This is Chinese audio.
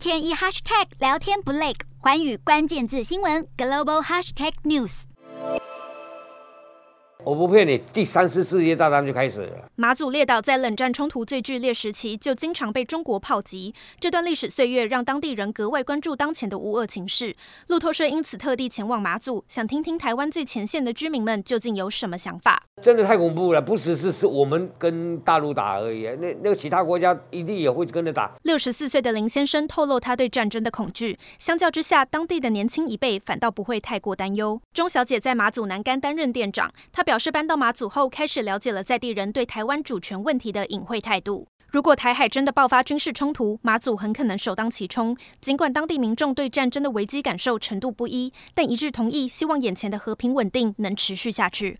天一 hashtag 聊天不累，环宇关键字新闻 global hashtag news。我不骗你，第三次世界大战就开始了。马祖列岛在冷战冲突最剧烈时期就经常被中国炮击，这段历史岁月让当地人格外关注当前的无恶情势。路透社因此特地前往马祖，想听听台湾最前线的居民们究竟有什么想法。真的太恐怖了，不只是是我们跟大陆打而已，那那个其他国家一定也会跟着打。六十四岁的林先生透露他对战争的恐惧，相较之下，当地的年轻一辈反倒不会太过担忧。钟小姐在马祖南竿担任店长，她表示搬到马祖后，开始了解了在地人对台湾主权问题的隐晦态度。如果台海真的爆发军事冲突，马祖很可能首当其冲。尽管当地民众对战争的危机感受程度不一，但一致同意希望眼前的和平稳定能持续下去。